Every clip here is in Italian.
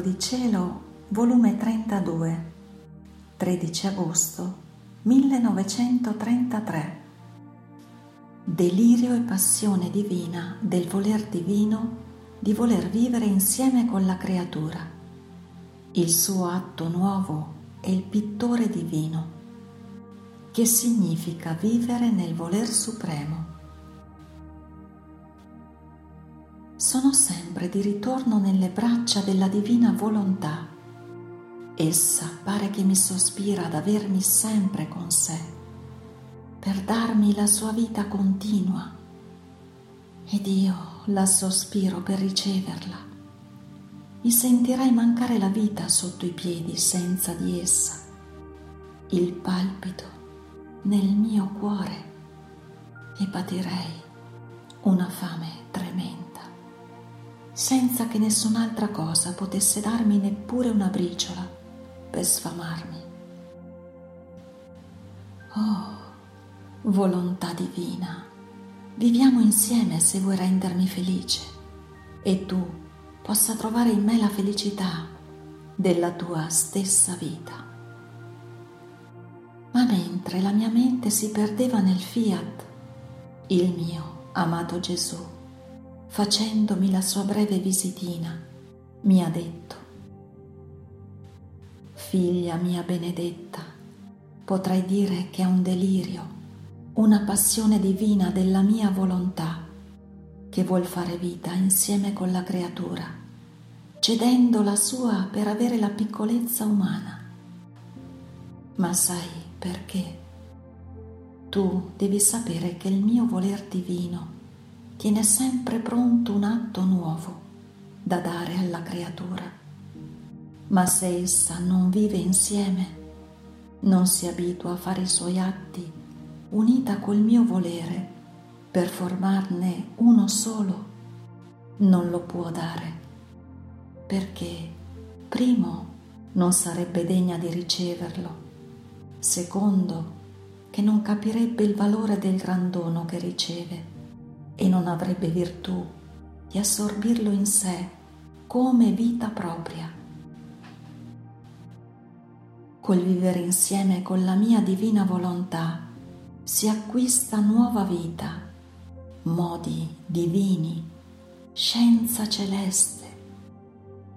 Di Cielo, volume 32, 13 agosto 1933. Delirio e passione divina del voler divino di voler vivere insieme con la creatura. Il suo atto nuovo è il pittore divino, che significa vivere nel voler supremo sono sempre di ritorno nelle braccia della divina volontà. Essa pare che mi sospira ad avermi sempre con sé, per darmi la sua vita continua, ed io la sospiro per riceverla. Mi sentirei mancare la vita sotto i piedi senza di essa, il palpito nel mio cuore, e patirei una fame tremenda senza che nessun'altra cosa potesse darmi neppure una briciola per sfamarmi. Oh, volontà divina, viviamo insieme se vuoi rendermi felice e tu possa trovare in me la felicità della tua stessa vita. Ma mentre la mia mente si perdeva nel fiat, il mio amato Gesù facendomi la sua breve visitina, mi ha detto, Figlia mia benedetta, potrei dire che è un delirio, una passione divina della mia volontà che vuol fare vita insieme con la creatura, cedendo la sua per avere la piccolezza umana. Ma sai perché? Tu devi sapere che il mio voler divino tiene sempre pronto un atto nuovo da dare alla creatura. Ma se essa non vive insieme, non si abitua a fare i suoi atti unita col mio volere per formarne uno solo, non lo può dare, perché primo non sarebbe degna di riceverlo, secondo che non capirebbe il valore del gran dono che riceve e non avrebbe virtù di assorbirlo in sé come vita propria. Col vivere insieme con la mia divina volontà si acquista nuova vita, modi divini, scienza celeste,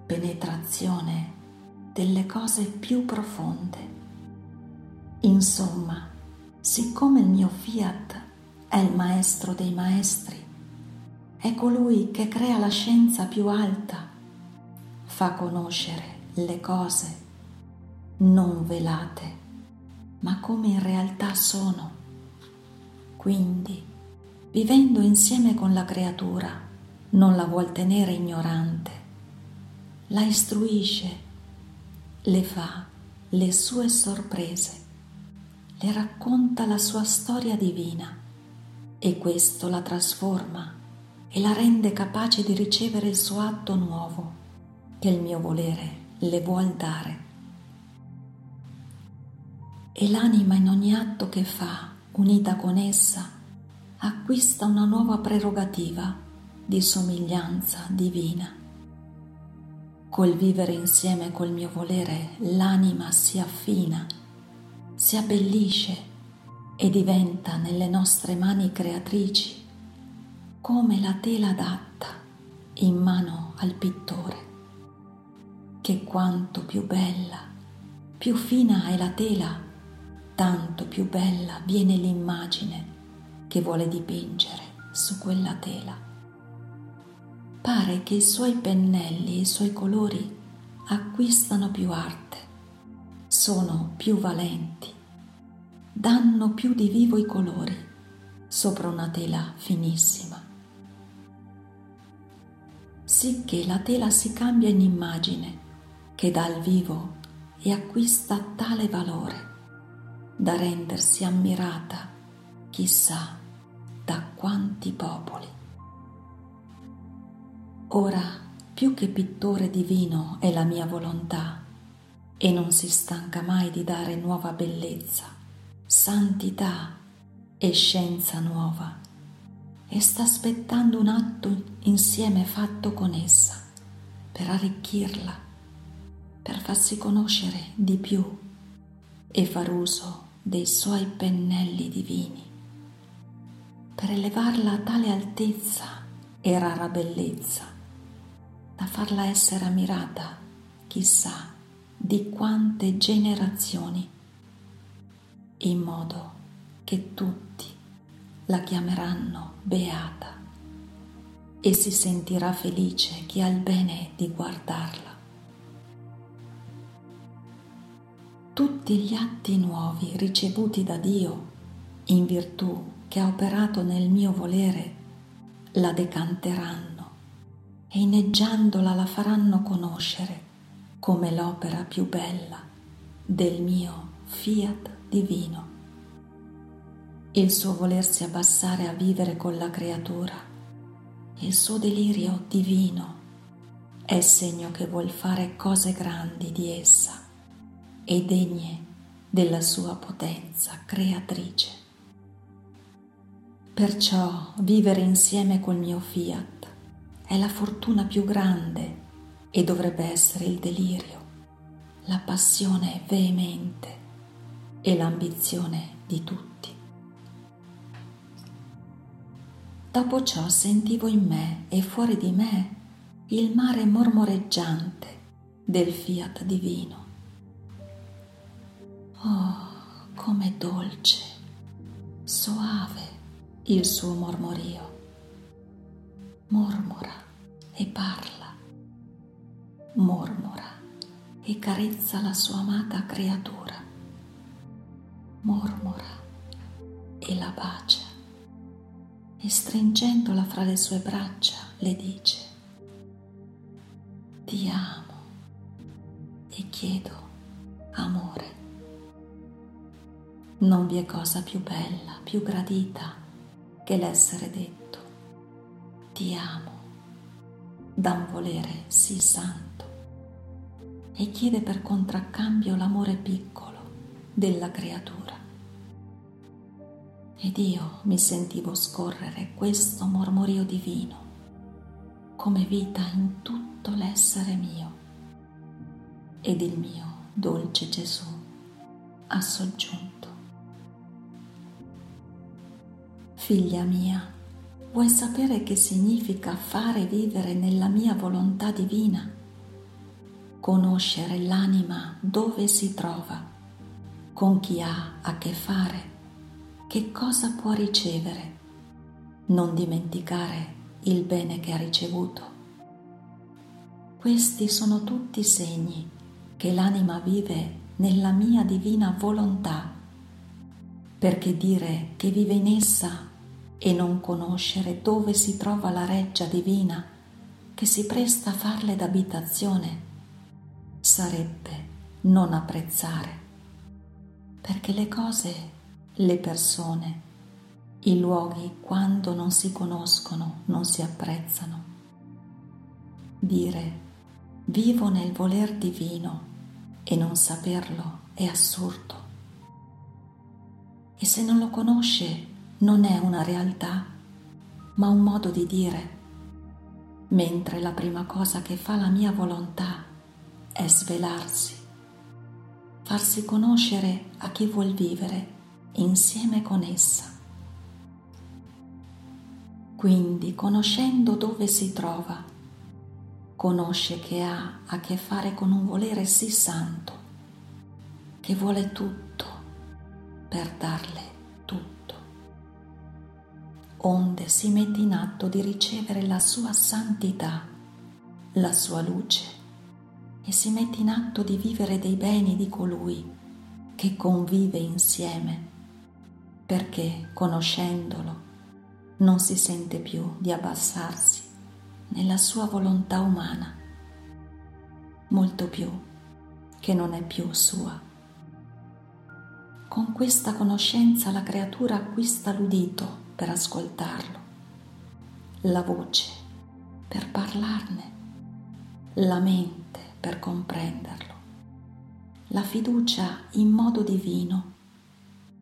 penetrazione delle cose più profonde. Insomma, siccome il mio fiat è il maestro dei maestri, è colui che crea la scienza più alta, fa conoscere le cose non velate, ma come in realtà sono. Quindi, vivendo insieme con la creatura, non la vuol tenere ignorante, la istruisce, le fa le sue sorprese, le racconta la sua storia divina e questo la trasforma e la rende capace di ricevere il suo atto nuovo che il mio volere le vuol dare. E l'anima in ogni atto che fa, unita con essa, acquista una nuova prerogativa di somiglianza divina. Col vivere insieme col mio volere l'anima si affina, si abbellisce e diventa nelle nostre mani creatrici come la tela adatta in mano al pittore, che quanto più bella, più fina è la tela, tanto più bella viene l'immagine che vuole dipingere su quella tela. Pare che i suoi pennelli e i suoi colori acquistano più arte, sono più valenti danno più di vivo i colori sopra una tela finissima. Sicché la tela si cambia in immagine che dà al vivo e acquista tale valore da rendersi ammirata chissà da quanti popoli. Ora, più che pittore divino è la mia volontà e non si stanca mai di dare nuova bellezza santità e scienza nuova. E sta aspettando un atto insieme fatto con essa per arricchirla per farsi conoscere di più e far uso dei suoi pennelli divini, per elevarla a tale altezza e rara bellezza da farla essere ammirata chissà di quante generazioni, in modo che tutti la chiameranno beata e si sentirà felice chi ha il bene di guardarla. Tutti gli atti nuovi ricevuti da Dio in virtù che ha operato nel mio volere la decanteranno e inneggiandola la faranno conoscere come l'opera più bella del mio fiat divino. Il suo volersi abbassare a vivere con la creatura, il suo delirio divino è segno che vuol fare cose grandi di essa e degne della sua potenza creatrice. Perciò vivere insieme col mio fiat è la fortuna più grande e dovrebbe essere il delirio, la passione veemente e l'ambizione di tutti. Dopo ciò sentivo in me e fuori di me il mare mormoreggiante del fiat divino. Oh, come dolce, soave il suo mormorio mormora e parla, mormora e carezza la sua amata creatura, mormora e la bacia e stringendola fra le sue braccia le dice, ti amo e chiedo amore. Non vi è cosa più bella, più gradita che l'essere detto ti amo, da un volere sì santo, e chiede per contraccambio l'amore piccolo della creatura. Ed io mi sentivo scorrere questo mormorio divino come vita in tutto l'essere mio ed il mio dolce Gesù ha soggiunto. Figlia mia, Vuoi sapere che significa fare vivere nella mia volontà divina? Conoscere l'anima dove si trova, con chi ha a che fare, che cosa può ricevere, non dimenticare il bene che ha ricevuto. Questi sono tutti segni che l'anima vive nella mia divina volontà, perché dire che vive in essa e non conoscere dove si trova la reggia divina che si presta a farle d'abitazione sarebbe non apprezzare, perché le cose, le persone, i luoghi quando non si conoscono non si apprezzano. Dire vivo nel voler divino e non saperlo è assurdo. E se non lo conosce non è una realtà, ma un modo di dire, mentre la prima cosa che fa la mia volontà è svelarsi, farsi conoscere a chi vuol vivere insieme con essa. Quindi, conoscendo dove si trova, conosce che ha a che fare con un volere sì santo, che vuole tutto per darle onde si mette in atto di ricevere la sua santità, la sua luce, e si mette in atto di vivere dei beni di colui che convive insieme, perché conoscendolo non si sente più di abbassarsi nella sua volontà umana, molto più che non è più sua. Con questa conoscenza la creatura acquista l'udito per ascoltarlo, la voce per parlarne, la mente per comprenderlo, la fiducia in modo divino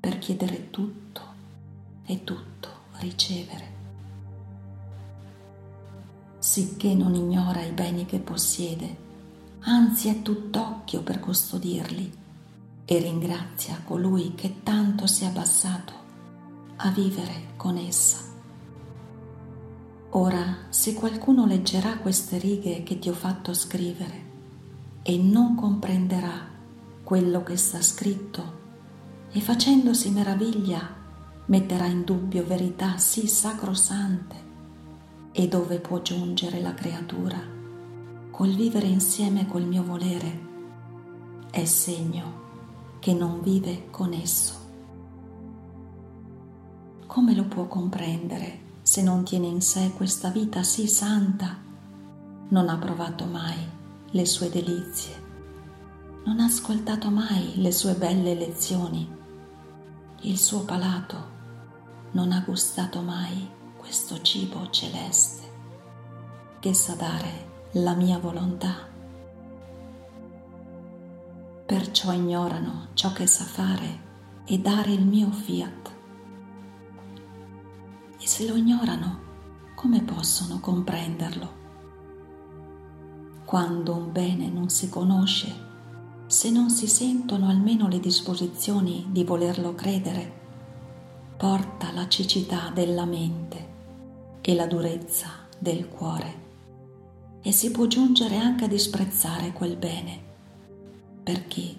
per chiedere tutto e tutto ricevere. Sicché non ignora i beni che possiede, anzi è tutt'occhio per custodirli e ringrazia colui che tanto si è abbassato a vivere con essa. Ora, se qualcuno leggerà queste righe che ti ho fatto scrivere e non comprenderà quello che sta scritto e facendosi meraviglia metterà in dubbio verità sì sacrosante e dove può giungere la creatura col vivere insieme col mio volere è segno che non vive con esso. Come lo può comprendere se non tiene in sé questa vita sì santa? Non ha provato mai le sue delizie, non ha ascoltato mai le sue belle lezioni, il suo palato non ha gustato mai questo cibo celeste che sa dare la mia volontà. Perciò ignorano ciò che sa fare e dare il mio fiat. E se lo ignorano, come possono comprenderlo? Quando un bene non si conosce, se non si sentono almeno le disposizioni di volerlo credere, porta la cecità della mente e la durezza del cuore. E si può giungere anche a disprezzare quel bene per chi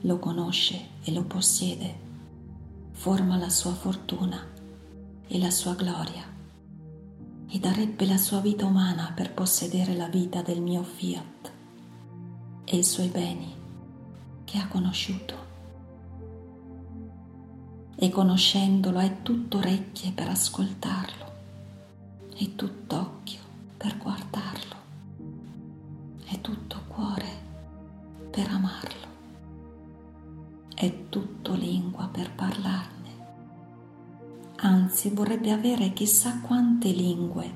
lo conosce e lo possiede, forma la sua fortuna e la sua gloria e darebbe la sua vita umana per possedere la vita del mio fiat e i suoi beni che ha conosciuto. E conoscendolo è tutto orecchie per ascoltarlo e tutto occhio per guardarlo. È tutto cuore per amarlo. È tutto lingua per parlarne. Anzi vorrebbe avere chissà quante lingue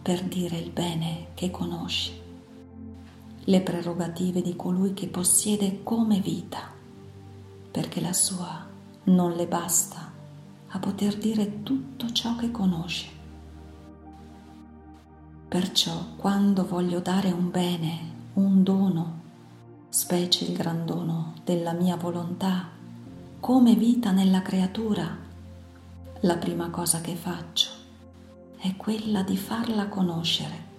per dire il bene che conosce le prerogative di colui che possiede come vita perché la sua non le basta a poter dire tutto ciò che conosce. Perciò quando voglio dare un bene, un dono, specie il gran dono della mia volontà, come vita nella creatura, la prima cosa che faccio è quella di farla conoscere.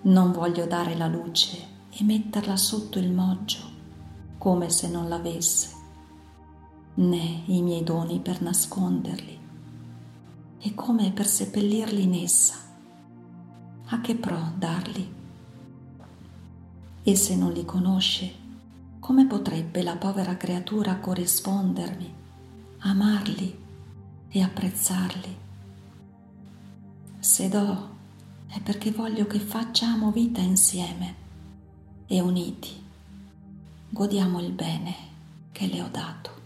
Non voglio dare la luce e metterla sotto il moggio come se non l'avesse né i miei doni per nasconderli, e come per seppellirli in essa. A che pro darli? E se non li conosce, come potrebbe la povera creatura corrispondermi, amarli e apprezzarli? Se do è perché voglio che facciamo vita insieme e uniti godiamo il bene che le ho dato.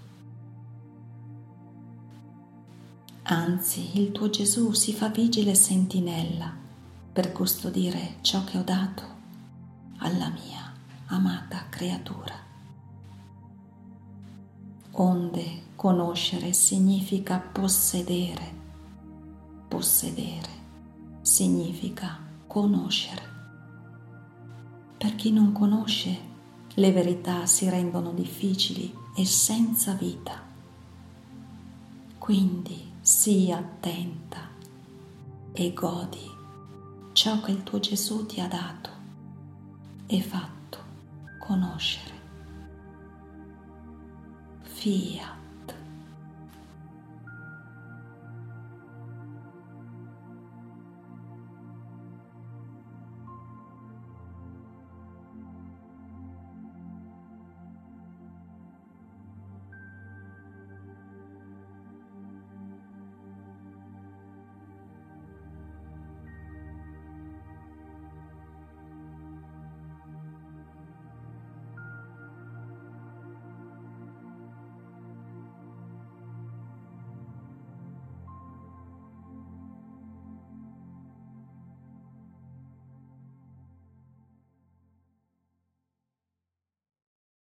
Anzi, il tuo Gesù si fa vigile sentinella per custodire ciò che ho dato alla mia amata creatura. Onde conoscere significa possedere, possedere significa conoscere. Per chi non conosce, le verità si rendono difficili e senza vita. Quindi sii attenta e godi ciò che il tuo Gesù ti ha dato e fatto conoscere. Fiat.